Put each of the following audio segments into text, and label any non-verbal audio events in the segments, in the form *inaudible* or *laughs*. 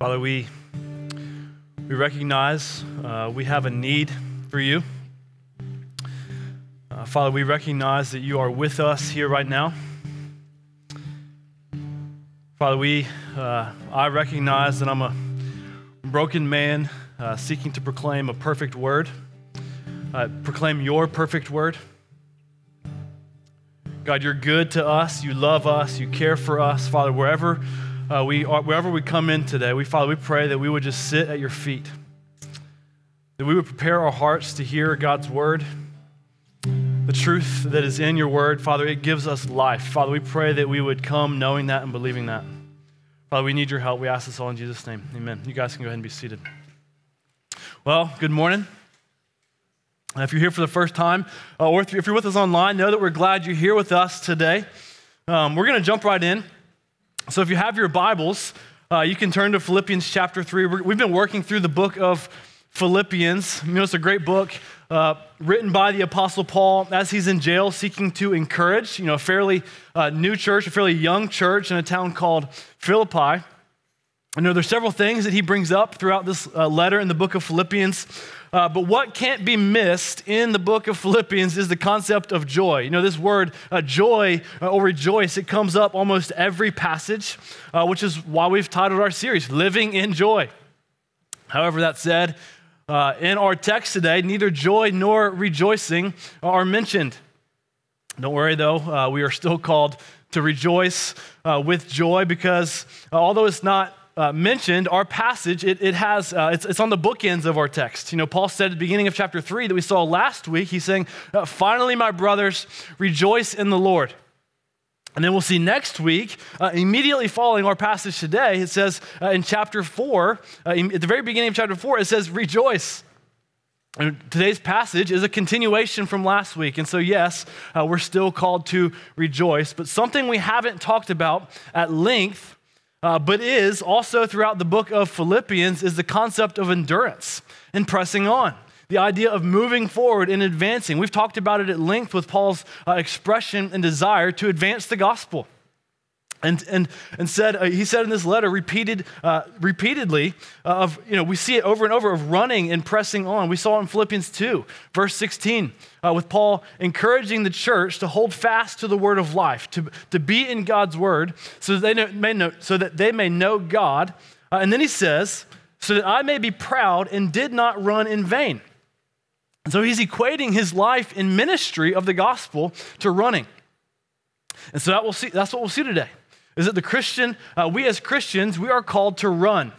Father, we, we recognize uh, we have a need for you. Uh, Father, we recognize that you are with us here right now. Father, we, uh, I recognize that I'm a broken man uh, seeking to proclaim a perfect word, uh, proclaim your perfect word. God, you're good to us. You love us. You care for us. Father, wherever uh, we are, wherever we come in today, we, Father, we pray that we would just sit at your feet, that we would prepare our hearts to hear God's word, the truth that is in your word. Father, it gives us life. Father, we pray that we would come knowing that and believing that. Father, we need your help. We ask this all in Jesus' name. Amen. You guys can go ahead and be seated. Well, good morning. If you're here for the first time, uh, or if you're with us online, know that we're glad you're here with us today. Um, we're going to jump right in. So if you have your Bibles, uh, you can turn to Philippians chapter 3. we have been working through the book of Philippians. You know, it's a great book uh, written by the Apostle Paul as he's in jail seeking to encourage, you know, a fairly uh, new church, a fairly young church in a town called Philippi. I know there's several things that he brings up throughout this uh, letter in the book of Philippians uh, but what can't be missed in the book of Philippians is the concept of joy. You know, this word uh, joy uh, or rejoice, it comes up almost every passage, uh, which is why we've titled our series, Living in Joy. However, that said, uh, in our text today, neither joy nor rejoicing are mentioned. Don't worry though, we are still called to rejoice with joy because although it's not uh, mentioned, our passage, it, it has, uh, it's, it's on the bookends of our text. You know, Paul said at the beginning of chapter 3 that we saw last week, he's saying, uh, Finally, my brothers, rejoice in the Lord. And then we'll see next week, uh, immediately following our passage today, it says uh, in chapter 4, uh, in, at the very beginning of chapter 4, it says, Rejoice. And today's passage is a continuation from last week. And so, yes, we're still called to rejoice. But something we haven't talked about at length uh, but is also throughout the book of Philippians is the concept of endurance and pressing on. The idea of moving forward and advancing. We've talked about it at length with Paul's uh, expression and desire to advance the gospel. And, and, and said, uh, he said in this letter repeated, uh, repeatedly uh, of, you know, we see it over and over of running and pressing on. We saw in Philippians 2, verse 16, uh, with Paul encouraging the church to hold fast to the word of life, to, to be in God's word so that they may know, so that they may know God. Uh, and then he says, so that I may be proud and did not run in vain. And so he's equating his life in ministry of the gospel to running. And so that we'll see, that's what we'll see today is that the Christian, uh, we as Christians, we are called to run.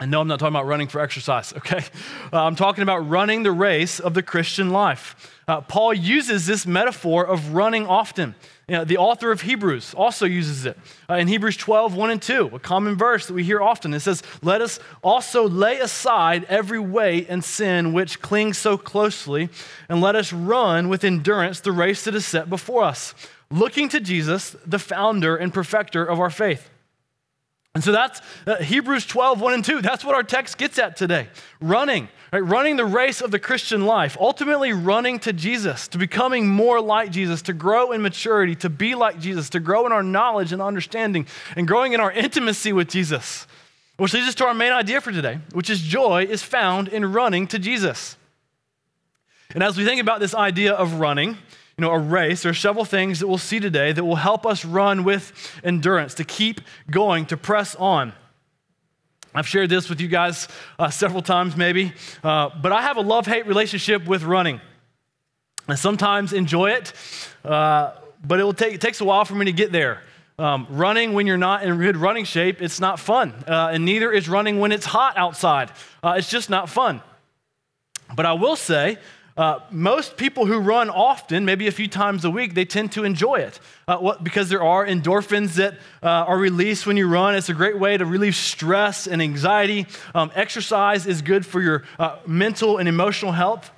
And no, I'm not talking about running for exercise, *laughs* okay? Uh, I'm talking about running the race of the Christian life. Uh, Paul uses this metaphor of running often. You know, the author of Hebrews also uses it. Uh, in Hebrews 12, 1 and 2, a common verse that we hear often, it says, Let us also lay aside every weight and sin which clings so closely, and let us run with endurance the race that is set before us looking to Jesus, the founder and perfecter of our faith. And so that's uh, Hebrews 12, 1 and 2. That's what our text gets at today. Running, right? Running the race of the Christian life, ultimately running to Jesus, to becoming more like Jesus, to grow in maturity, to be like Jesus, to grow in our knowledge and understanding, and growing in our intimacy with Jesus. Which leads us to our main idea for today, which is joy is found in running to Jesus. And as we think about this idea of running, you know, a race. Are several things that we'll see today that will help us run with endurance, to keep going, to press on. I've shared this with you guys uh, several times, maybe, uh, but I have a love hate relationship with running. I sometimes enjoy it, uh, but it, will take, it takes a while for me to get there. Um, running when you're not in good running shape, it's not fun. Uh, and neither is running when it's hot outside. Uh, it's just not fun. But I will say, uh, most people who run often, maybe a few times a week, they tend to enjoy it uh, what, because there are endorphins that uh, are released when you run. It's a great way to relieve stress and anxiety. Um, exercise is good for your uh, mental and emotional health.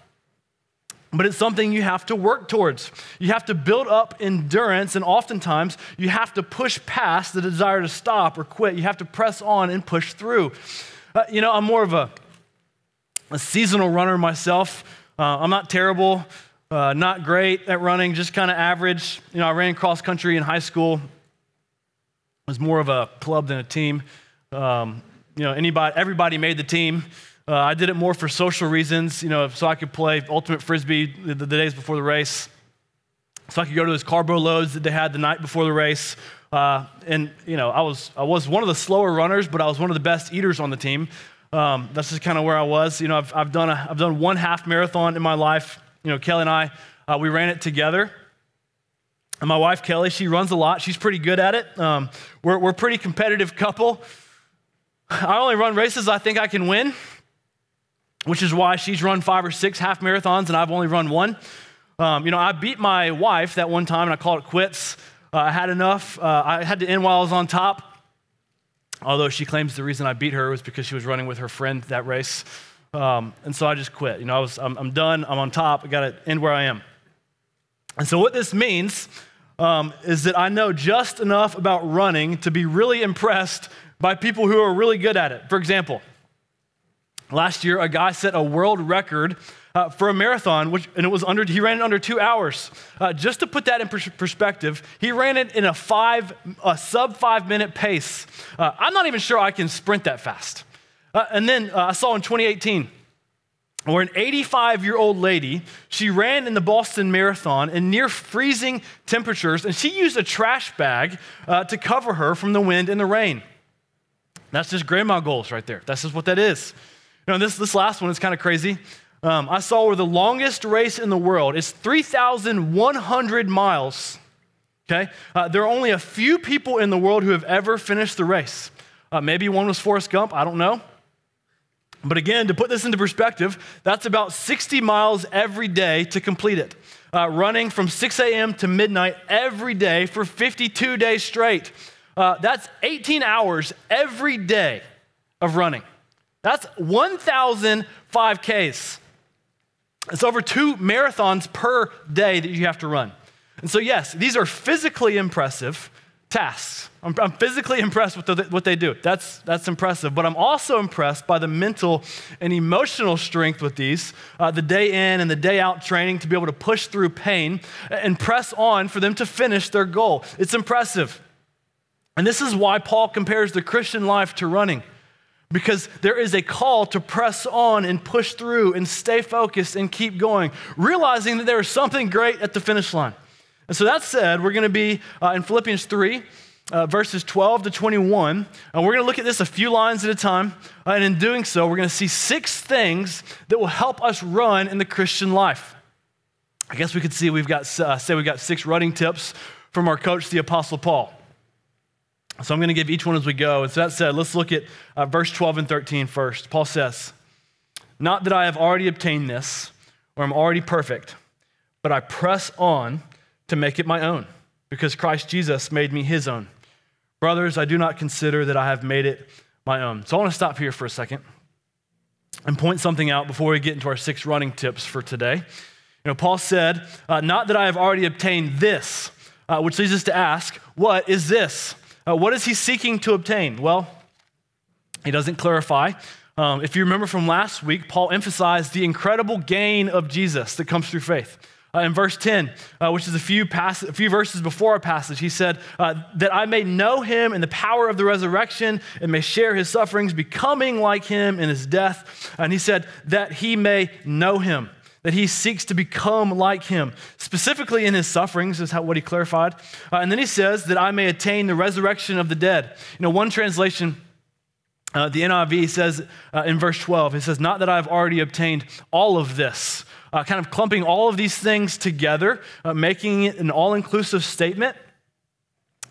But it's something you have to work towards. You have to build up endurance, and oftentimes you have to push past the desire to stop or quit. You have to press on and push through. Uh, you know, I'm more of a, a seasonal runner myself. Uh, I'm not terrible, uh, not great at running, just kind of average. You know, I ran cross country in high school. It was more of a club than a team. Um, you know, anybody, everybody made the team. Uh, I did it more for social reasons, you know, so I could play ultimate frisbee the, the days before the race, so I could go to those carbo loads that they had the night before the race. Uh, and you know, I was I was one of the slower runners, but I was one of the best eaters on the team. Um, that's just kind of where I was. You know, I've, I've done a, I've done one half marathon in my life. You know, Kelly and I uh, we ran it together. And my wife Kelly, she runs a lot. She's pretty good at it. Um, we're we're a pretty competitive couple. I only run races I think I can win which is why she's run five or six half marathons and I've only run one. Um, you know, I beat my wife that one time and I called it quits. Uh, I had enough. Uh, I had to end while I was on top. Although she claims the reason I beat her was because she was running with her friend that race. Um, and so I just quit. You know, I was, I'm, I'm done. I'm on top. I got to end where I am. And so what this means um, is that I know just enough about running to be really impressed by people who are really good at it. For example, Last year, a guy set a world record uh, for a marathon, which, and it was under, he ran it under two hours. Uh, just to put that in pers- perspective, he ran it in a five, a sub five minute pace. Uh, I'm not even sure I can sprint that fast. Uh, and then uh, I saw in 2018, where an 85 year old lady, she ran in the Boston Marathon in near freezing temperatures, and she used a trash bag uh, to cover her from the wind and the rain. That's just grandma goals right there. That's just what that is. You know, this, this last one is kind of crazy. Um, I saw where the longest race in the world It's 3,100 miles. Okay? Uh, there are only a few people in the world who have ever finished the race. Uh, maybe one was Forrest Gump, I don't know. But again, to put this into perspective, that's about 60 miles every day to complete it. Uh, running from 6 a.m. to midnight every day for 52 days straight. Uh, that's 18 hours every day of running. That's 1,005 Ks. It's over two marathons per day that you have to run. And so, yes, these are physically impressive tasks. I'm, I'm physically impressed with the, what they do. That's, that's impressive. But I'm also impressed by the mental and emotional strength with these, uh, the day in and the day out training to be able to push through pain and press on for them to finish their goal. It's impressive. And this is why Paul compares the Christian life to running because there is a call to press on and push through and stay focused and keep going, realizing that there is something great at the finish line. And so that said, we're going to be uh, in Philippians 3, uh, verses 12 to 21. And we're going to look at this a few lines at a time. Uh, and in doing so, we're going to see six things that will help us run in the Christian life. I guess we could see we've got, uh, say, we've got six running tips from our coach, the Apostle Paul. So I'm going to give each one as we go. And so that said, let's look at uh, verse 12 and 13 first. Paul says, Not that I have already obtained this or am already perfect, but I press on to make it my own because Christ Jesus made me his own. Brothers, I do not consider that I have made it my own. So I want to stop here for a second and point something out before we get into our six running tips for today. You know, Paul said, uh, Not that I have already obtained this, uh, which leads us to ask, What is this? Uh, what is he seeking to obtain? Well, he doesn't clarify. Um, if you remember from last week, Paul emphasized the incredible gain of Jesus that comes through faith. Uh, in verse 10, uh, which is a few, pass- a few verses before our passage, he said, uh, That I may know him in the power of the resurrection and may share his sufferings, becoming like him in his death. And he said, That he may know him that he seeks to become like him, specifically in his sufferings, is how, what he clarified. Uh, and then he says, that I may attain the resurrection of the dead. You know, one translation, uh, the NIV says uh, in verse 12, it says, Not that I've already obtained all of this. Uh, kind of clumping all of these things together, uh, making it an all inclusive statement.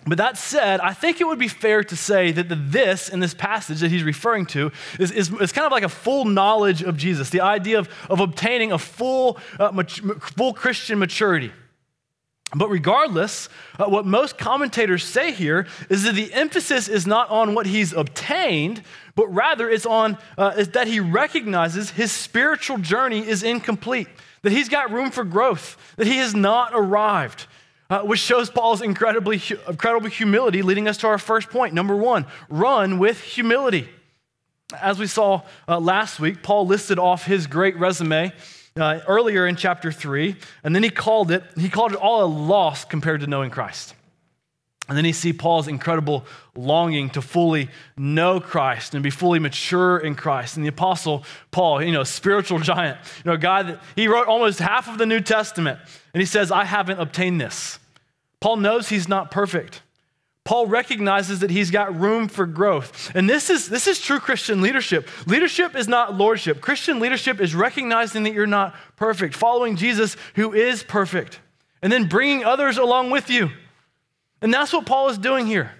But that said, I think it would be fair to say that the this in this passage that he's referring to is, is, is kind of like a full knowledge of Jesus, the idea of, of obtaining a full, uh, mat- full Christian maturity. But regardless, uh, what most commentators say here is that the emphasis is not on what he's obtained, but rather it's on uh, is that he recognizes his spiritual journey is incomplete, that he's got room for growth, that he has not arrived uh, which shows Paul's incredibly, incredible humility, leading us to our first point. Number one, run with humility. As we saw uh, last week, Paul listed off his great resume uh, earlier in chapter three, and then he called it, he called it all a loss compared to knowing Christ. And then you see Paul's incredible longing to fully know Christ and be fully mature in Christ. And the apostle Paul, you know, spiritual *laughs* giant, you know, guy that he wrote almost half of the New Testament, and he says, I haven't obtained this. Paul knows he's not perfect. Paul recognizes that he's got room for growth. And this is, this is true Christian leadership. Leadership is not lordship. Christian leadership is recognizing that you're not perfect, following Jesus, who is perfect, and then bringing others along with you. And that's what Paul is doing here.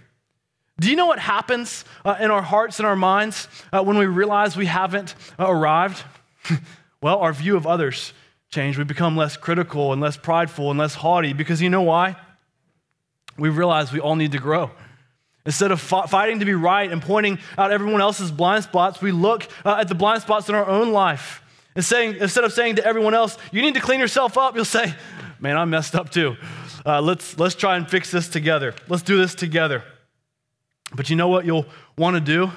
Do you know what happens uh, in our hearts and our minds uh, when we realize we haven't uh, arrived? *laughs* well, our view of others change. We become less critical and less prideful and less haughty because you know why? We realize we all need to grow. Instead of fighting to be right and pointing out everyone else's blind spots, we look uh, at the blind spots in our own life. And saying, instead of saying to everyone else, you need to clean yourself up, you'll say, man, I'm messed up too. Uh, let's, let's try and fix this together. Let's do this together. But you know what you'll want to do?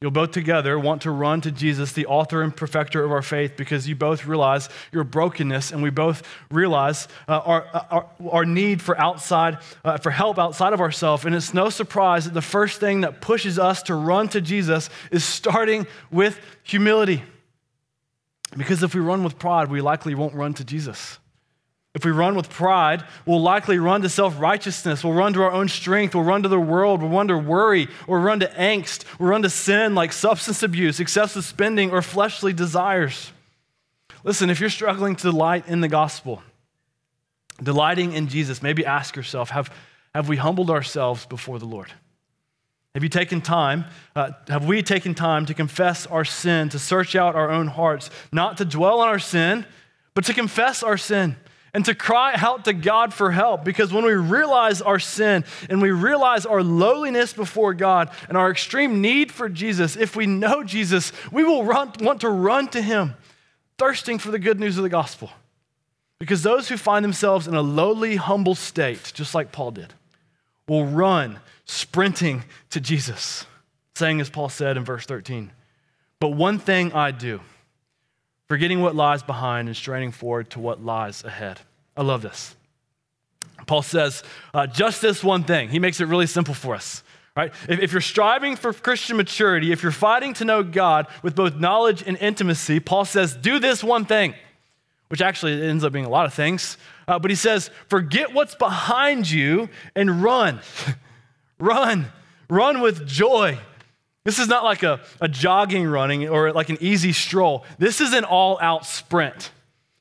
You'll both together want to run to Jesus, the author and perfecter of our faith, because you both realize your brokenness and we both realize uh, our, uh, our, our, need for outside, uh, for help outside of ourselves. And it's no surprise that the first thing that pushes us to run to Jesus is starting with humility. Because if we run with pride, we likely won't run to Jesus. If we run with pride, we'll likely run to self righteousness. We'll run to our own strength. We'll run to the world. We'll run to worry. We'll run to angst. We'll run to sin like substance abuse, excessive spending, or fleshly desires. Listen, if you're struggling to delight in the gospel, delighting in Jesus, maybe ask yourself have, have we humbled ourselves before the Lord? Have you taken time? Uh, have we taken time to confess our sin, to search out our own hearts, not to dwell on our sin, but to confess our sin? And to cry out to God for help. Because when we realize our sin and we realize our lowliness before God and our extreme need for Jesus, if we know Jesus, we will run, want to run to Him, thirsting for the good news of the gospel. Because those who find themselves in a lowly, humble state, just like Paul did, will run sprinting to Jesus, saying, as Paul said in verse 13, But one thing I do forgetting what lies behind and straining forward to what lies ahead. I love this. Paul says, uh, just this one thing. He makes it really simple for us. Right? If, if you're striving for Christian maturity, if you're fighting to know God with both knowledge and intimacy, Paul says, do this one thing, which actually ends up being a lot of things. Uh, but he says, forget what's behind you and run. *laughs* run. Run with joy this is not like a, a jogging running or like an easy stroll. This is an all out sprint.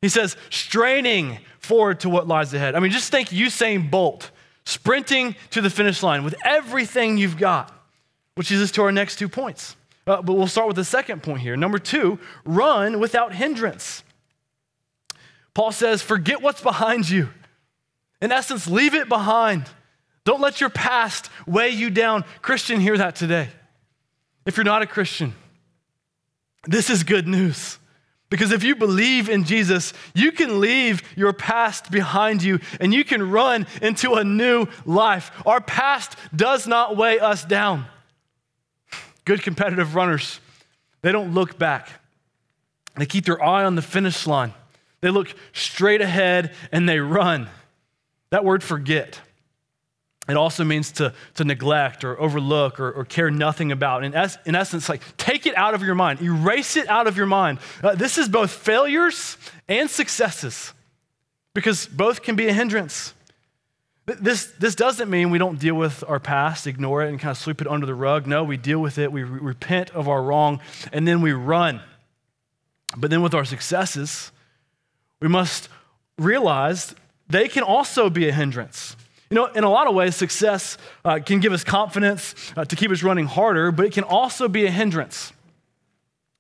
He says, straining forward to what lies ahead. I mean, just think Usain Bolt sprinting to the finish line with everything you've got, which is us to our next two points. Uh, but we'll start with the second point here. Number two, run without hindrance. Paul says, forget what's behind you. In essence, leave it behind. Don't let your past weigh you down. Christian, hear that today. If you're not a Christian, this is good news. Because if you believe in Jesus, you can leave your past behind you and you can run into a new life. Our past does not weigh us down. Good competitive runners, they don't look back, they keep their eye on the finish line. They look straight ahead and they run. That word forget it also means to, to neglect or overlook or, or care nothing about. In, es- in essence, like take it out of your mind, erase it out of your mind. Uh, this is both failures and successes because both can be a hindrance. This, this doesn't mean we don't deal with our past, ignore it, and kind of sweep it under the rug. No, we deal with it, we re- repent of our wrong, and then we run. But then with our successes, we must realize they can also be a hindrance. You know, in a lot of ways, success uh, can give us confidence uh, to keep us running harder, but it can also be a hindrance.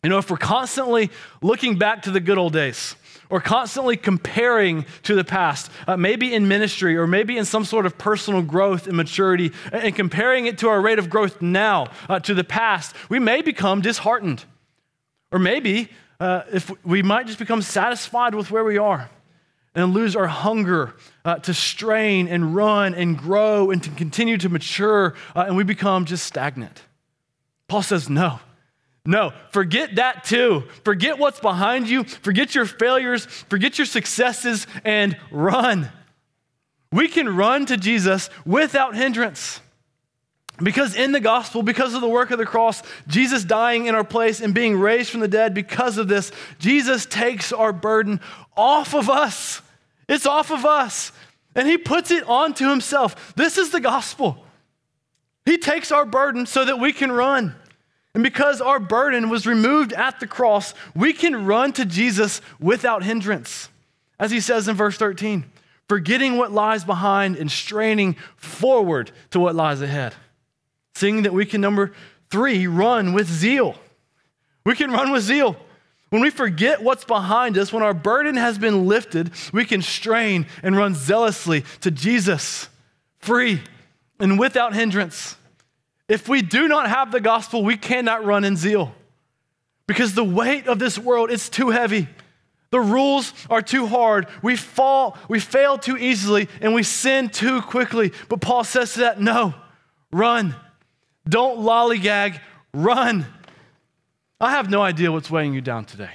You know, if we're constantly looking back to the good old days, or constantly comparing to the past, uh, maybe in ministry or maybe in some sort of personal growth and maturity, and comparing it to our rate of growth now uh, to the past, we may become disheartened. Or maybe uh, if we might just become satisfied with where we are and lose our hunger uh, to strain and run and grow and to continue to mature, uh, and we become just stagnant. Paul says, no. No, forget that too. Forget what's behind you. Forget your failures. Forget your successes and run. We can run to Jesus without hindrance. Because in the gospel, because of the work of the cross, Jesus dying in our place and being raised from the dead, because of this, Jesus takes our burden off of us. It's off of us. And he puts it onto himself. This is the gospel. He takes our burden so that we can run. And because our burden was removed at the cross, we can run to Jesus without hindrance. As he says in verse 13, forgetting what lies behind and straining forward to what lies ahead. Seeing that we can, number three, run with zeal. We can run with zeal. When we forget what's behind us, when our burden has been lifted, we can strain and run zealously to Jesus, free and without hindrance. If we do not have the gospel, we cannot run in zeal because the weight of this world is too heavy. The rules are too hard. We fall, we fail too easily, and we sin too quickly. But Paul says to that, no, run. Don't lollygag, run. I have no idea what's weighing you down today.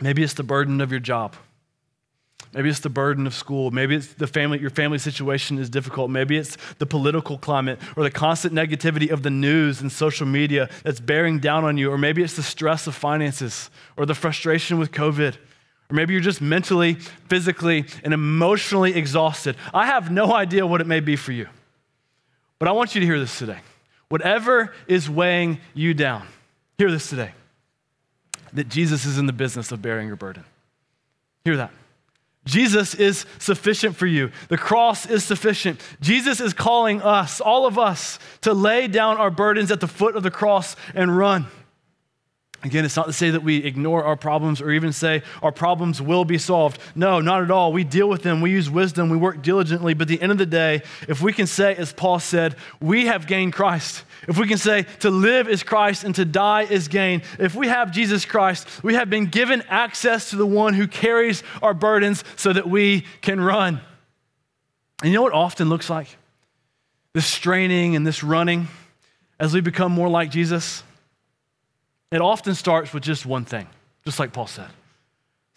Maybe it's the burden of your job. Maybe it's the burden of school. Maybe it's the family, your family situation is difficult. Maybe it's the political climate or the constant negativity of the news and social media that's bearing down on you. Or maybe it's the stress of finances or the frustration with COVID. Or maybe you're just mentally, physically, and emotionally exhausted. I have no idea what it may be for you. But I want you to hear this today. Whatever is weighing you down, hear this today that Jesus is in the business of bearing your burden. Hear that. Jesus is sufficient for you. The cross is sufficient. Jesus is calling us, all of us, to lay down our burdens at the foot of the cross and run. Again, it's not to say that we ignore our problems or even say our problems will be solved. No, not at all. We deal with them, we use wisdom, we work diligently. But at the end of the day, if we can say, as Paul said, we have gained Christ, if we can say to live is Christ and to die is gain, if we have Jesus Christ, we have been given access to the one who carries our burdens so that we can run. And you know what often looks like? This straining and this running as we become more like Jesus? It often starts with just one thing, just like Paul said.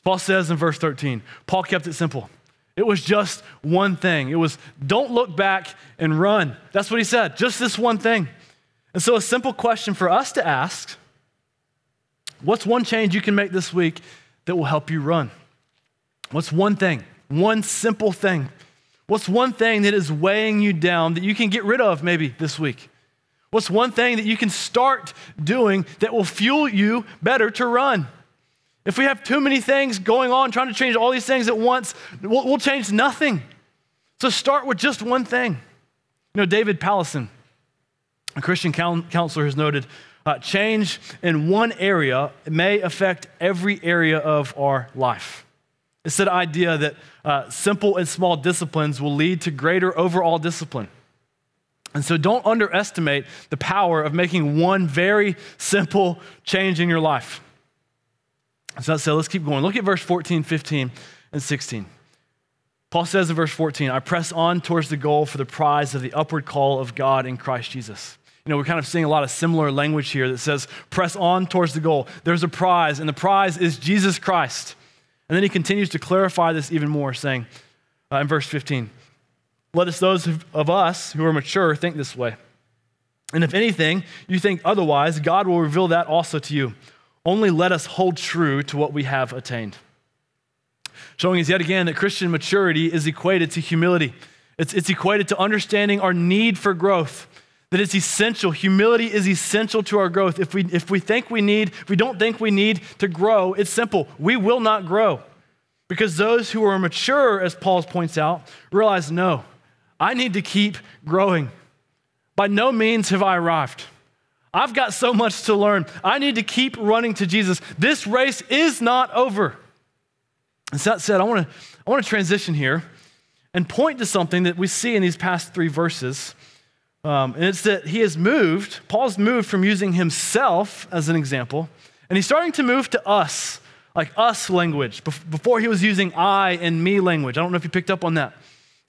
Paul says in verse 13, Paul kept it simple. It was just one thing. It was don't look back and run. That's what he said, just this one thing. And so, a simple question for us to ask what's one change you can make this week that will help you run? What's one thing? One simple thing. What's one thing that is weighing you down that you can get rid of maybe this week? What's one thing that you can start doing that will fuel you better to run? If we have too many things going on, trying to change all these things at once, we'll, we'll change nothing. So start with just one thing. You know, David Powlison, a Christian counselor, has noted uh, change in one area may affect every area of our life. It's that idea that uh, simple and small disciplines will lead to greater overall discipline. And so don't underestimate the power of making one very simple change in your life. So, so let's keep going. Look at verse 14, 15, and 16. Paul says in verse 14, I press on towards the goal for the prize of the upward call of God in Christ Jesus. You know, we're kind of seeing a lot of similar language here that says, press on towards the goal. There's a prize, and the prize is Jesus Christ. And then he continues to clarify this even more, saying uh, in verse 15, let us, those of us who are mature, think this way. And if anything, you think otherwise, God will reveal that also to you. Only let us hold true to what we have attained. Showing us yet again that Christian maturity is equated to humility. It's, it's equated to understanding our need for growth, that it's essential. Humility is essential to our growth. If we, if we think we need, if we don't think we need to grow, it's simple. We will not grow. Because those who are mature, as Paul points out, realize no, I need to keep growing. By no means have I arrived. I've got so much to learn. I need to keep running to Jesus. This race is not over. And that said, I want to I want to transition here and point to something that we see in these past three verses. Um, and it's that he has moved, Paul's moved from using himself as an example, and he's starting to move to us, like us language. Before he was using I and me language. I don't know if you picked up on that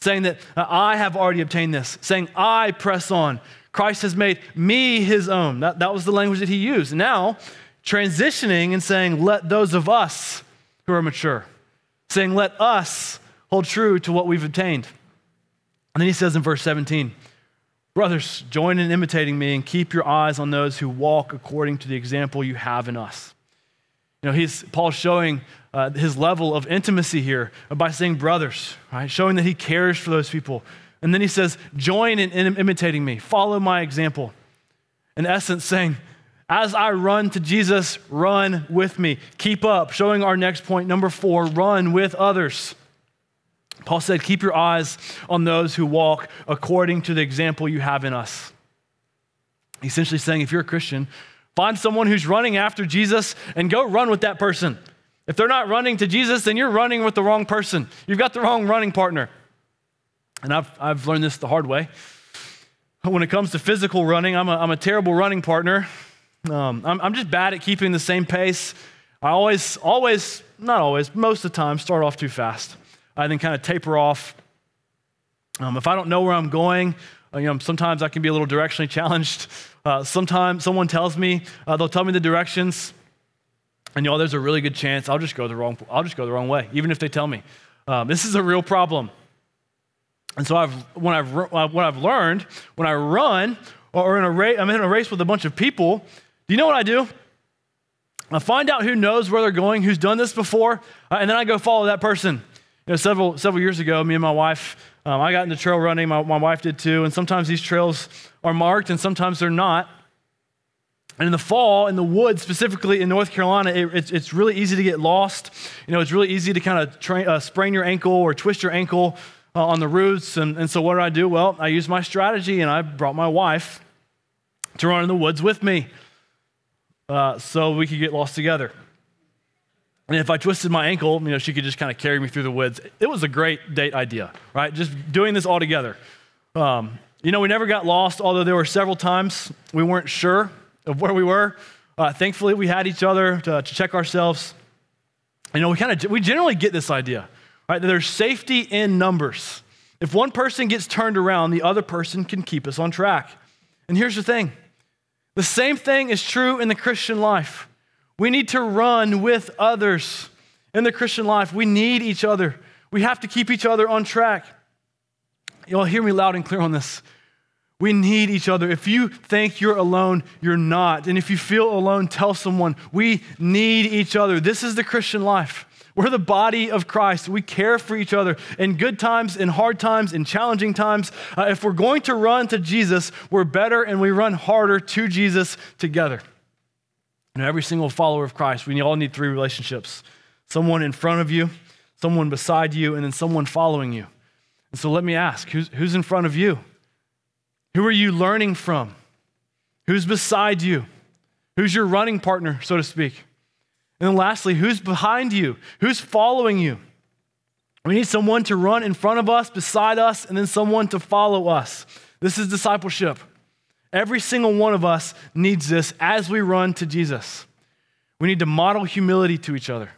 saying that uh, I have already obtained this, saying I press on. Christ has made me his own. That, that was the language that he used. Now, transitioning and saying, let those of us who are mature, saying, let us hold true to what we've obtained. And then he says in verse 17, Brothers, join in imitating me and keep your eyes on those who walk according to the example you have in us. You know, he's Paul's showing uh, his level of intimacy here by saying brothers, right? Showing that he cares for those people. And then he says, join in, in imitating me, follow my example. In essence, saying, as I run to Jesus, run with me. Keep up. Showing our next point, number four, run with others. Paul said, Keep your eyes on those who walk according to the example you have in us. Essentially saying, if you're a Christian, find someone who's running after Jesus and go run with that person. If they're not running to Jesus, then you're running with the wrong person. You've got the wrong running partner. And I've, I've learned this the hard way. When it comes to physical running, I'm a, I'm a terrible running partner. Um, I'm, I'm just bad at keeping the same pace. I always, always, not always, most of the time, start off too fast. I then kind of taper off. Um, if I don't know where I'm going, uh, you know, sometimes I can be a little directionally challenged. Uh, sometimes someone tells me, uh, they'll tell me the directions, and know, there's a really good chance I'll just go the wrong, I'll just go the wrong way, even if they tell me. Um, this is a real problem. And so I've, when I've, uh, what I've learned, when I run or in a race, I'm in a race with a bunch of people, do you know what I do? I find out who knows where they're going, who's done this before, uh, and then I go follow that person. You know, several, several years ago, me and my wife, um, I got into trail running. My, my wife did too. And sometimes these trails are marked and sometimes they're not. And in the fall, in the woods, specifically in North Carolina, it, it's, it's really easy to get lost. You know, it's really easy to kind of train, uh, sprain your ankle or twist your ankle uh, on the roots. And, and so what did I do? Well, I used my strategy and I brought my wife to run in the woods with me uh, so we could get lost together. And if I twisted my ankle, you know, she could just kind of carry me through the woods. It was a great date idea, right? Just doing this all together. Um, you know, we never got lost, although there were several times we weren't sure of where we were. Uh, thankfully, we had each other to, to check ourselves. You know, we kind of we generally get this idea, right? That there's safety in numbers. If one person gets turned around, the other person can keep us on track. And here's the thing: the same thing is true in the Christian life. We need to run with others in the Christian life. We need each other. We have to keep each other on track. Y'all hear me loud and clear on this. We need each other. If you think you're alone, you're not. And if you feel alone, tell someone. We need each other. This is the Christian life. We're the body of Christ. We care for each other in good times, in hard times, in challenging times. Uh, if we're going to run to Jesus, we're better and we run harder to Jesus together. And every single follower of Christ, we all need three relationships someone in front of you, someone beside you, and then someone following you. And so let me ask who's, who's in front of you? Who are you learning from? Who's beside you? Who's your running partner, so to speak? And then lastly, who's behind you? Who's following you? We need someone to run in front of us, beside us, and then someone to follow us. This is discipleship. Every single one of us needs this as we run to Jesus. We need to model humility to each other.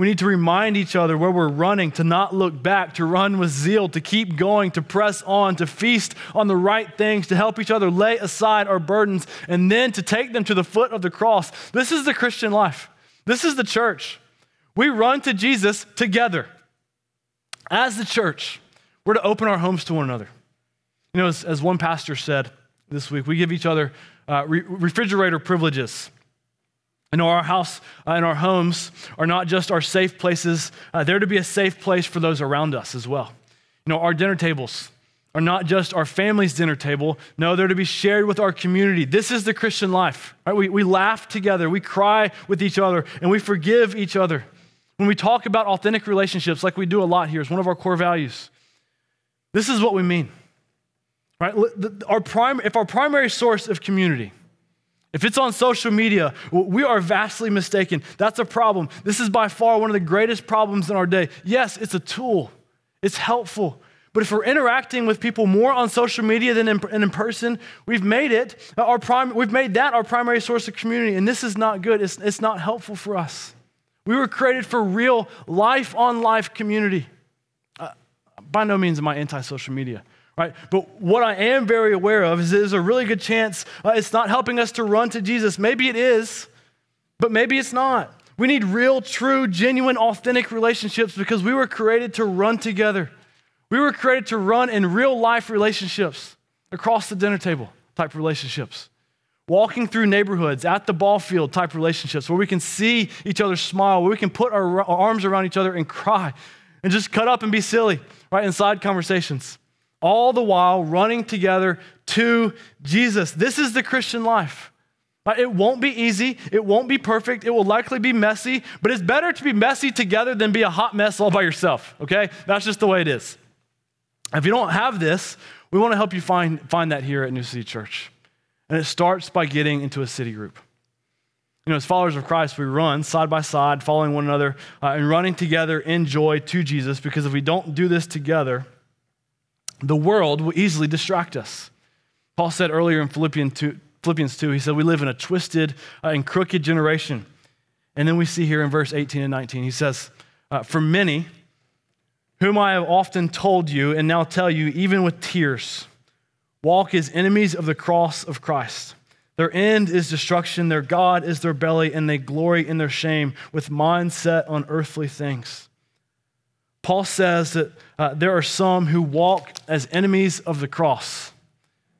We need to remind each other where we're running, to not look back, to run with zeal, to keep going, to press on, to feast on the right things, to help each other lay aside our burdens, and then to take them to the foot of the cross. This is the Christian life. This is the church. We run to Jesus together. As the church, we're to open our homes to one another. You know, as, as one pastor said, this week. We give each other uh, re- refrigerator privileges. Know, our house uh, and our homes are not just our safe places, uh, they're to be a safe place for those around us as well. You know, our dinner tables are not just our family's dinner table. No, they're to be shared with our community. This is the Christian life. Right? We, we laugh together, we cry with each other, and we forgive each other. When we talk about authentic relationships, like we do a lot here, it's one of our core values. This is what we mean. Right? Our prime, if our primary source of community, if it's on social media, we are vastly mistaken. That's a problem. This is by far one of the greatest problems in our day. Yes, it's a tool, it's helpful. But if we're interacting with people more on social media than in, in person, we've made it our prime, we've made that our primary source of community, and this is not good. It's, it's not helpful for us. We were created for real life on life community. Uh, by no means am I anti social media. Right? But what I am very aware of is there's a really good chance uh, it's not helping us to run to Jesus. Maybe it is, but maybe it's not. We need real, true, genuine, authentic relationships because we were created to run together. We were created to run in real life relationships across the dinner table type relationships. Walking through neighborhoods, at the ball field type relationships where we can see each other smile, where we can put our, our arms around each other and cry and just cut up and be silly, right? Inside conversations. All the while running together to Jesus. This is the Christian life. It won't be easy. It won't be perfect. It will likely be messy, but it's better to be messy together than be a hot mess all by yourself, okay? That's just the way it is. If you don't have this, we want to help you find, find that here at New City Church. And it starts by getting into a city group. You know, as followers of Christ, we run side by side, following one another, uh, and running together in joy to Jesus, because if we don't do this together, the world will easily distract us. Paul said earlier in Philippians 2, Philippians 2 he said, We live in a twisted uh, and crooked generation. And then we see here in verse 18 and 19, he says, uh, For many, whom I have often told you and now tell you, even with tears, walk as enemies of the cross of Christ. Their end is destruction, their God is their belly, and they glory in their shame with minds set on earthly things. Paul says that uh, there are some who walk as enemies of the cross.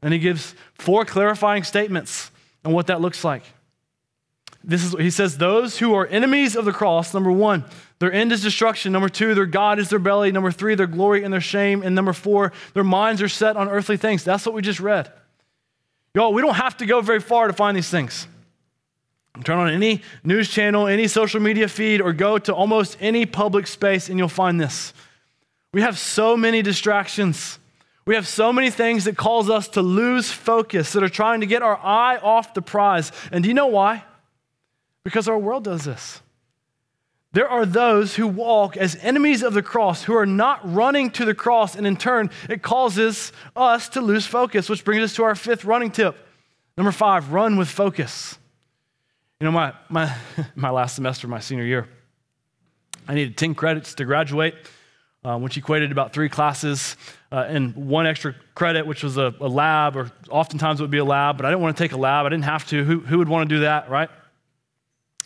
And he gives four clarifying statements on what that looks like. This is he says those who are enemies of the cross, number 1, their end is destruction. Number 2, their God is their belly. Number 3, their glory and their shame. And number 4, their minds are set on earthly things. That's what we just read. Y'all, we don't have to go very far to find these things. Turn on any news channel, any social media feed, or go to almost any public space and you'll find this. We have so many distractions. We have so many things that cause us to lose focus, that are trying to get our eye off the prize. And do you know why? Because our world does this. There are those who walk as enemies of the cross, who are not running to the cross, and in turn, it causes us to lose focus, which brings us to our fifth running tip. Number five, run with focus. You know, my, my, *laughs* my last semester, my senior year, I needed 10 credits to graduate, uh, which equated about three classes uh, and one extra credit, which was a, a, lab, or oftentimes it would be a lab, but I didn't want to take a lab. I didn't have to. Who, who would want to do that, right?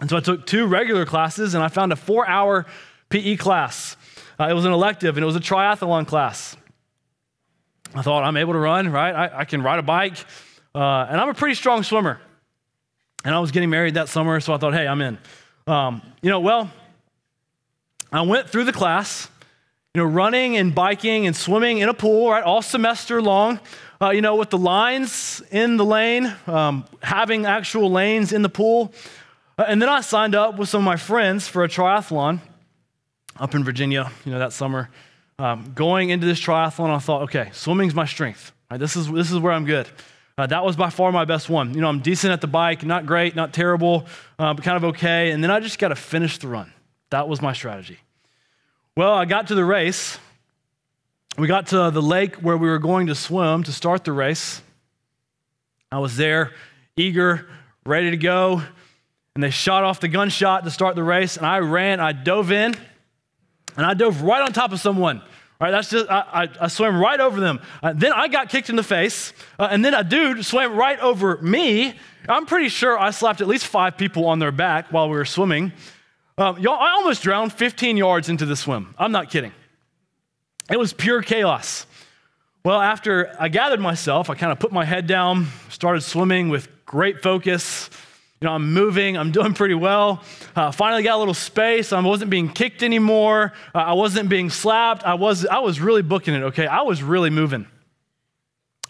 And so I took two regular classes and I found a four hour PE class. Uh, it was an elective and it was a triathlon class. I thought, I'm able to run, right? I, I can ride a bike. Uh, and I'm a pretty strong swimmer. And I was getting married that summer, so I thought, hey, I'm in. Um, you know, well, I went through the class, you know, running and biking and swimming in a pool, right, all semester long, uh, you know, with the lines in the lane, um, having actual lanes in the pool. Uh, and then I signed up with some of my friends for a triathlon up in Virginia, you know, that summer. Um, going into this triathlon, I thought, okay, swimming's my strength. Right, this, is, this is where I'm good. Uh, that was by far my best one. You know, I'm decent at the bike, not great, not terrible, uh, but kind of okay. And then I just got to finish the run. That was my strategy. Well, I got to the race. We got to the lake where we were going to swim to start the race. I was there, eager, ready to go and they shot off the gunshot to start the race. And I ran, I dove in, and I dove right on top of someone. That's just I, I, I swam right over them. Uh, then I got kicked in the face, uh, and then a dude swam right over me. I'm pretty sure I slapped at least five people on their back while we were swimming. Um, y'all, I almost drowned 15 yards into the swim. I'm not kidding. It was pure chaos. Well, after I gathered myself, I kind of put my head down, started swimming with great focus. You know, I'm moving, I'm doing pretty well. Uh, finally got a little space. I wasn't being kicked anymore. Uh, I wasn't being slapped. I was, I was really booking it, okay? I was really moving.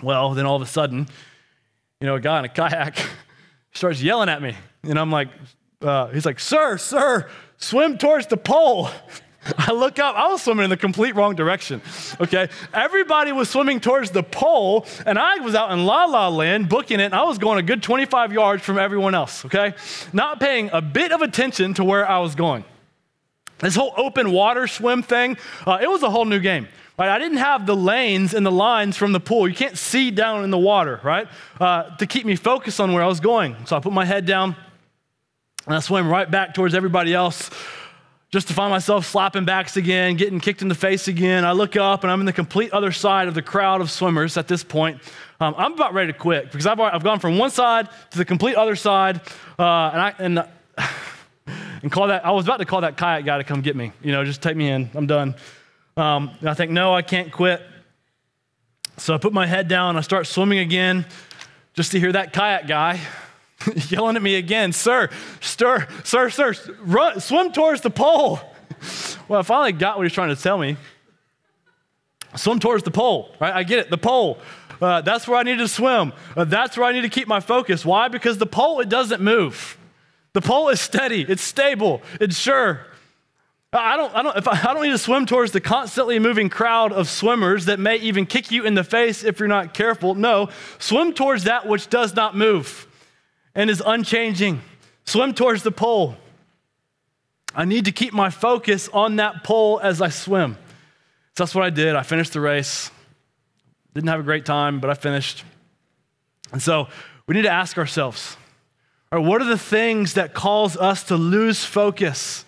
Well, then all of a sudden, you know, a guy in a kayak *laughs* starts yelling at me. And I'm like, uh, he's like, Sir, sir, swim towards the pole. I look up, I was swimming in the complete wrong direction. Okay. Everybody was swimming towards the pole, and I was out in La La Land booking it, and I was going a good 25 yards from everyone else. Okay. Not paying a bit of attention to where I was going. This whole open water swim thing, uh, it was a whole new game. Right? I didn't have the lanes and the lines from the pool. You can't see down in the water, right? Uh, to keep me focused on where I was going. So I put my head down and I swam right back towards everybody else just to find myself slapping backs again, getting kicked in the face again. I look up and I'm in the complete other side of the crowd of swimmers at this point. Um, I'm about ready to quit because I've, I've gone from one side to the complete other side. Uh, and I, and, *sighs* and call that, I was about to call that kayak guy to come get me, you know, just take me in, I'm done. Um, and I think, no, I can't quit. So I put my head down, I start swimming again, just to hear that kayak guy *laughs* yelling at me again, sir, sir, sir, sir, run, swim towards the pole. Well, I finally got what he was trying to tell me. Swim towards the pole, right? I get it, the pole. Uh, that's where I need to swim. Uh, that's where I need to keep my focus. Why? Because the pole, it doesn't move. The pole is steady, it's stable, it's sure. I don't, I, don't, if I, I don't need to swim towards the constantly moving crowd of swimmers that may even kick you in the face if you're not careful. No, swim towards that which does not move and is unchanging. Swim towards the pole. I need to keep my focus on that pole as I swim. So that's what I did. I finished the race. Didn't have a great time, but I finished. And so we need to ask ourselves, what are the things that cause us to lose focus?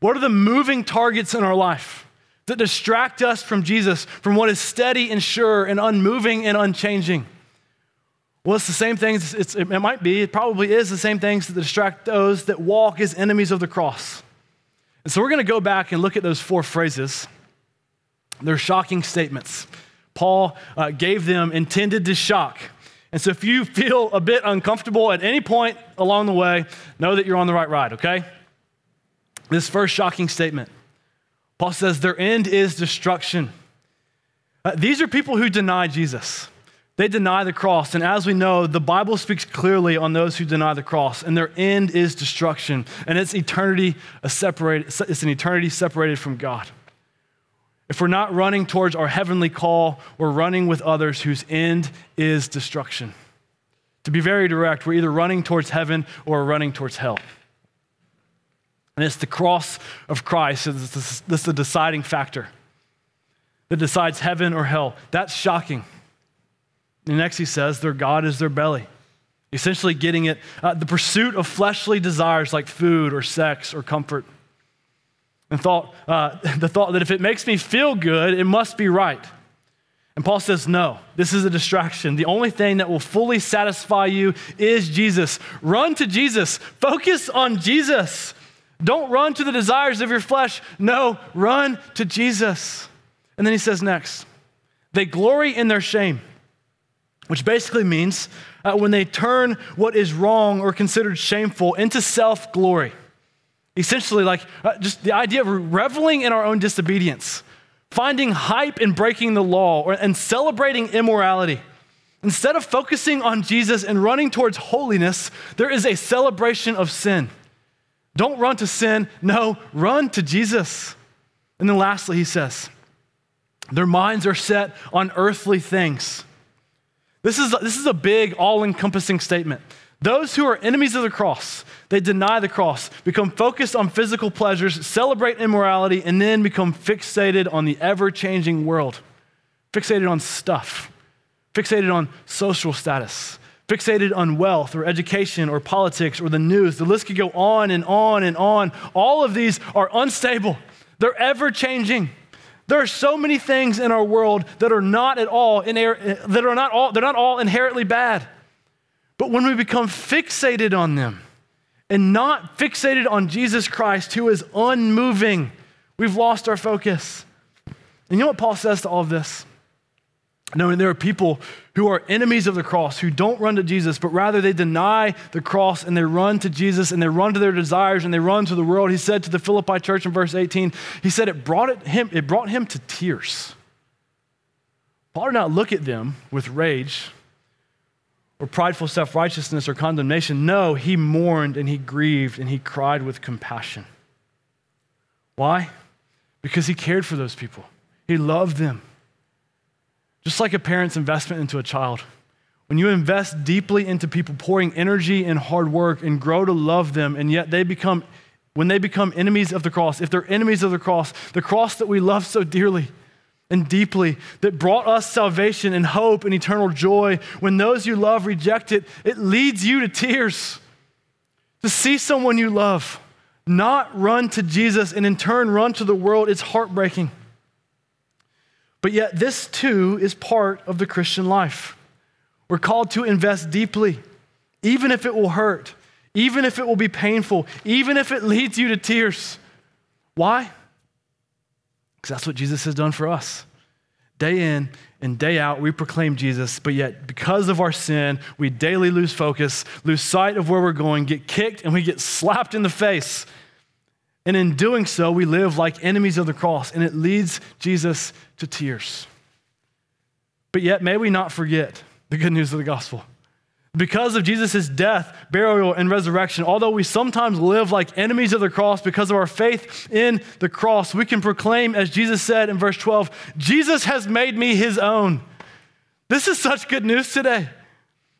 What are the moving targets in our life that distract us from Jesus, from what is steady and sure and unmoving and unchanging? Well, it's the same things, it might be, it probably is the same things that distract those that walk as enemies of the cross. And so we're going to go back and look at those four phrases. They're shocking statements. Paul uh, gave them intended to shock. And so if you feel a bit uncomfortable at any point along the way, know that you're on the right ride, okay? This first shocking statement Paul says, Their end is destruction. Uh, these are people who deny Jesus. They deny the cross. And as we know, the Bible speaks clearly on those who deny the cross, and their end is destruction. And it's eternity—a separated, it's an eternity separated from God. If we're not running towards our heavenly call, we're running with others whose end is destruction. To be very direct, we're either running towards heaven or running towards hell. And it's the cross of Christ that's the deciding factor that decides heaven or hell. That's shocking. And next he says, their God is their belly. Essentially, getting it uh, the pursuit of fleshly desires like food or sex or comfort. And thought, uh, *laughs* the thought that if it makes me feel good, it must be right. And Paul says, no, this is a distraction. The only thing that will fully satisfy you is Jesus. Run to Jesus, focus on Jesus. Don't run to the desires of your flesh. No, run to Jesus. And then he says next, they glory in their shame, which basically means uh, when they turn what is wrong or considered shameful into self glory. Essentially, like uh, just the idea of reveling in our own disobedience, finding hype in breaking the law, or, and celebrating immorality. Instead of focusing on Jesus and running towards holiness, there is a celebration of sin. Don't run to sin. No, run to Jesus. And then lastly, he says, their minds are set on earthly things. This is, this is a big, all encompassing statement. Those who are enemies of the cross, they deny the cross, become focused on physical pleasures, celebrate immorality, and then become fixated on the ever changing world, fixated on stuff, fixated on social status, fixated on wealth or education or politics or the news. The list could go on and on and on. All of these are unstable, they're ever changing. There are so many things in our world that are not at all that are not all they're not all inherently bad. But when we become fixated on them and not fixated on Jesus Christ who is unmoving, we've lost our focus. And you know what Paul says to all of this? Knowing there are people who are enemies of the cross, who don't run to Jesus, but rather they deny the cross and they run to Jesus and they run to their desires and they run to the world. He said to the Philippi church in verse 18, he said it brought, it him, it brought him to tears. Paul did not look at them with rage or prideful self righteousness or condemnation. No, he mourned and he grieved and he cried with compassion. Why? Because he cared for those people, he loved them. Just like a parent's investment into a child. When you invest deeply into people, pouring energy and hard work and grow to love them, and yet they become, when they become enemies of the cross, if they're enemies of the cross, the cross that we love so dearly and deeply, that brought us salvation and hope and eternal joy, when those you love reject it, it leads you to tears. To see someone you love not run to Jesus and in turn run to the world, it's heartbreaking. But yet, this too is part of the Christian life. We're called to invest deeply, even if it will hurt, even if it will be painful, even if it *laughs* leads you to tears. Why? Because that's what Jesus has done for us. Day in and day out, we proclaim Jesus, but yet because of our sin, we daily lose focus, lose sight of where we're going, get kicked, and we get slapped in the face. And in doing so, we live like enemies of the cross, and it leads Jesus to tears. But yet, may we not forget the good news of the gospel. Because of Jesus' death, burial, and resurrection, although we sometimes live like enemies of the cross because of our faith in the cross, we can proclaim, as Jesus said in verse 12, Jesus has made me his own. This is such good news today.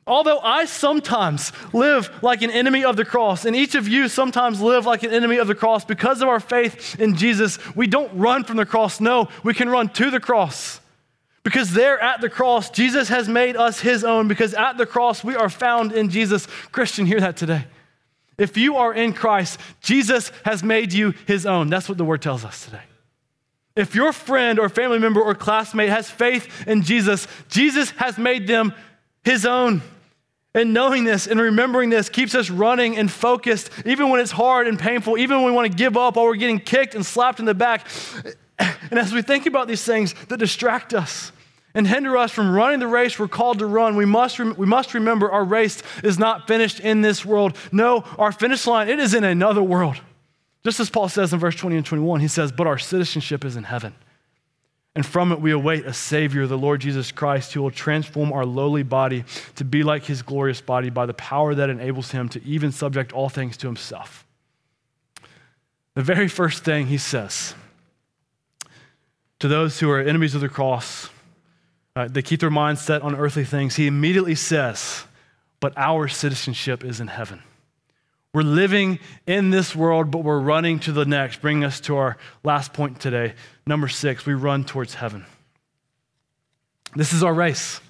Although I sometimes live like an enemy of the cross, and each of you sometimes live like an enemy of the cross because of our faith in Jesus, we don't run from the cross. No, we can run to the cross. Because there at the cross, Jesus has made us his own. Because at the cross, we are found in Jesus. Christian, hear that today. If you are in Christ, Jesus has made you his own. That's what the word tells us today. If your friend or family member or classmate has faith in Jesus, Jesus has made them his own. And knowing this and remembering this keeps us running and focused, even when it's hard and painful, even when we want to give up or we're getting kicked and slapped in the back. *clears throat* And as we think about these things that distract us and hinder us from running the race we're called to run, we must, rem- we must remember our race is not finished in this world. No, our finish line, it is in another world. Just as Paul says in verse 20 and 21, he says, But our citizenship is in heaven. And from it we await a Savior, the Lord Jesus Christ, who will transform our lowly body to be like his glorious body by the power that enables him to even subject all things to himself. The very first thing he says to those who are enemies of the cross, uh, they keep their minds set on earthly things, he immediately says, But our citizenship is in heaven. We're living in this world, but we're running to the next, bringing us to our last point today. Number six, we run towards heaven. This is our race.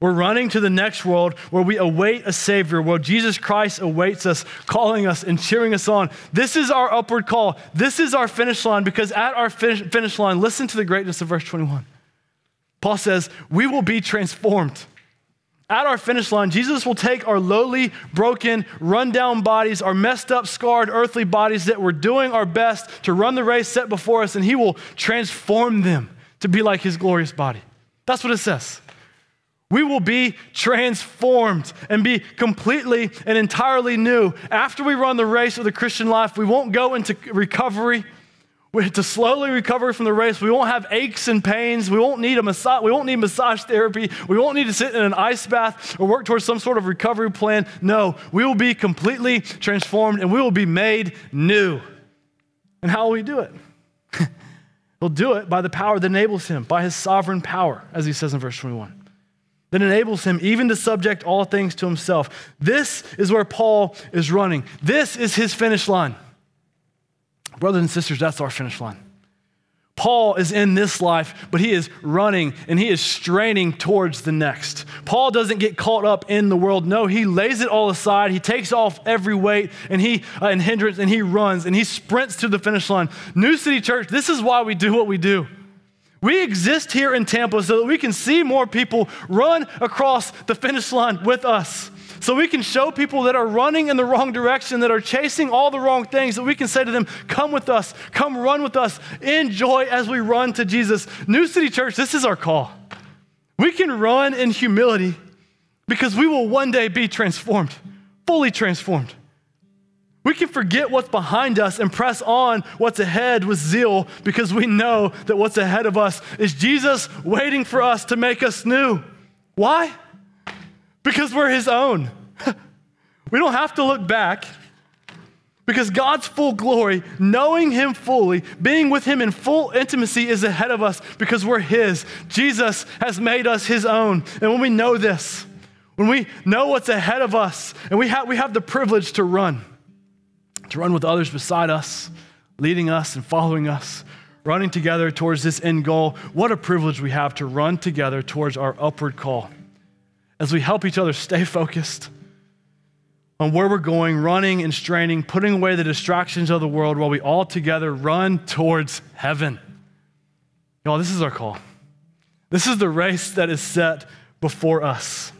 We're running to the next world where we await a Savior, where Jesus Christ awaits us, calling us and cheering us on. This is our upward call. This is our finish line because at our finish line, listen to the greatness of verse 21. Paul says, We will be transformed. At our finish line, Jesus will take our lowly, broken, rundown bodies, our messed up, scarred earthly bodies that we're doing our best to run the race set before us, and He will transform them to be like His glorious body. That's what it says. We will be transformed and be completely and entirely new. After we run the race of the Christian life, we won't go into recovery. To slowly recover from the race. We won't have aches and pains. We won't need a massage. We won't need massage therapy. We won't need to sit in an ice bath or work towards some sort of recovery plan. No, we will be completely transformed and we will be made new. And how will we do it? *laughs* He'll do it by the power that enables him, by his sovereign power, as he says in verse 21 that enables him even to subject all things to himself. This is where Paul is running. This is his finish line. Brothers and sisters, that's our finish line. Paul is in this life, but he is running and he is straining towards the next. Paul doesn't get caught up in the world. No, he lays it all aside. He takes off every weight and he uh, and hindrance and he runs and he sprints to the finish line. New City Church, this is why we do what we do. We exist here in Tampa so that we can see more people run across the finish line with us. So we can show people that are running in the wrong direction, that are chasing all the wrong things, that we can say to them, Come with us, come run with us, enjoy as we run to Jesus. New City Church, this is our call. We can run in humility because we will one day be transformed, fully transformed. We can forget what's behind us and press on what's ahead with zeal because we know that what's ahead of us is Jesus waiting for us to make us new. Why? Because we're His own. *laughs* we don't have to look back because God's full glory, knowing Him fully, being with Him in full intimacy is ahead of us because we're His. Jesus has made us His own. And when we know this, when we know what's ahead of us, and we have, we have the privilege to run to run with others beside us, leading us and following us, running together towards this end goal. What a privilege we have to run together towards our upward call as we help each other stay *laughs* focused on where we're going, running and straining, putting away the distractions of the world while we all together run towards heaven. Y'all, this is our call. This is the race that is set before us.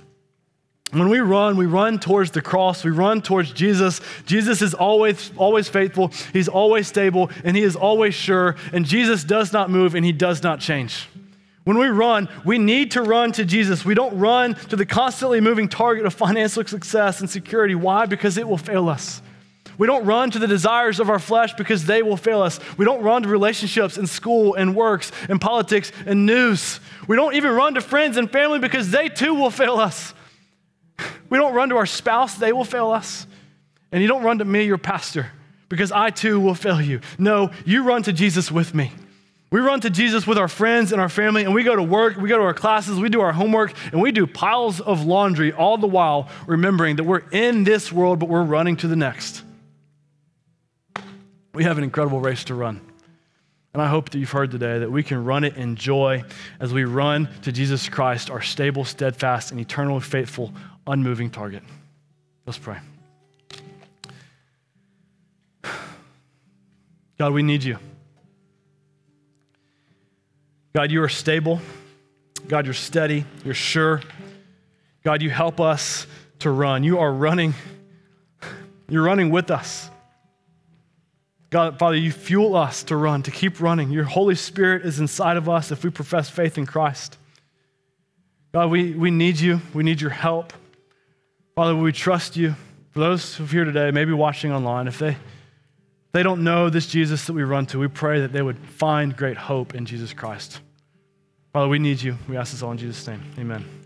When we run, we run towards the cross, we run towards Jesus. Jesus is always, always faithful, He's always stable, and He is always sure, and Jesus does not move and He does not change. When we run, we need to run to Jesus. We don't run to the constantly moving target of financial success and security. Why? Because it will fail us. We don't run to the desires of our flesh because they will fail us. We don't run to relationships and school and works and politics and news. We don't even run to friends and family because they too will fail us. *laughs* We don't run to our spouse, they will fail us. And you don't run to me, your pastor, because I too will fail you. No, you run to Jesus with me. We run to Jesus with our friends and our family, and we go to work, we go to our classes, we do our homework, and we do piles of laundry all the while remembering that we're in this world, but we're running to the next. We have an incredible race to run. And I hope that you've heard today that we can run it in joy as we run to Jesus Christ, our stable, steadfast, and eternally faithful, unmoving target. Let's pray. *sighs* God, we need you. God, you are stable. God, you're steady. You're sure. God, you help us to run. You are running. You're running with us. God, Father, you fuel us to run, to keep running. Your Holy Spirit is inside of us if we profess faith in Christ. God, we, we need you. We need your help. Father, we trust you. For those who are here today, maybe watching online, if they, they don't know this Jesus that we run to, we pray that they would find great hope in Jesus Christ. Father, we need you. We ask this all in Jesus' name. Amen.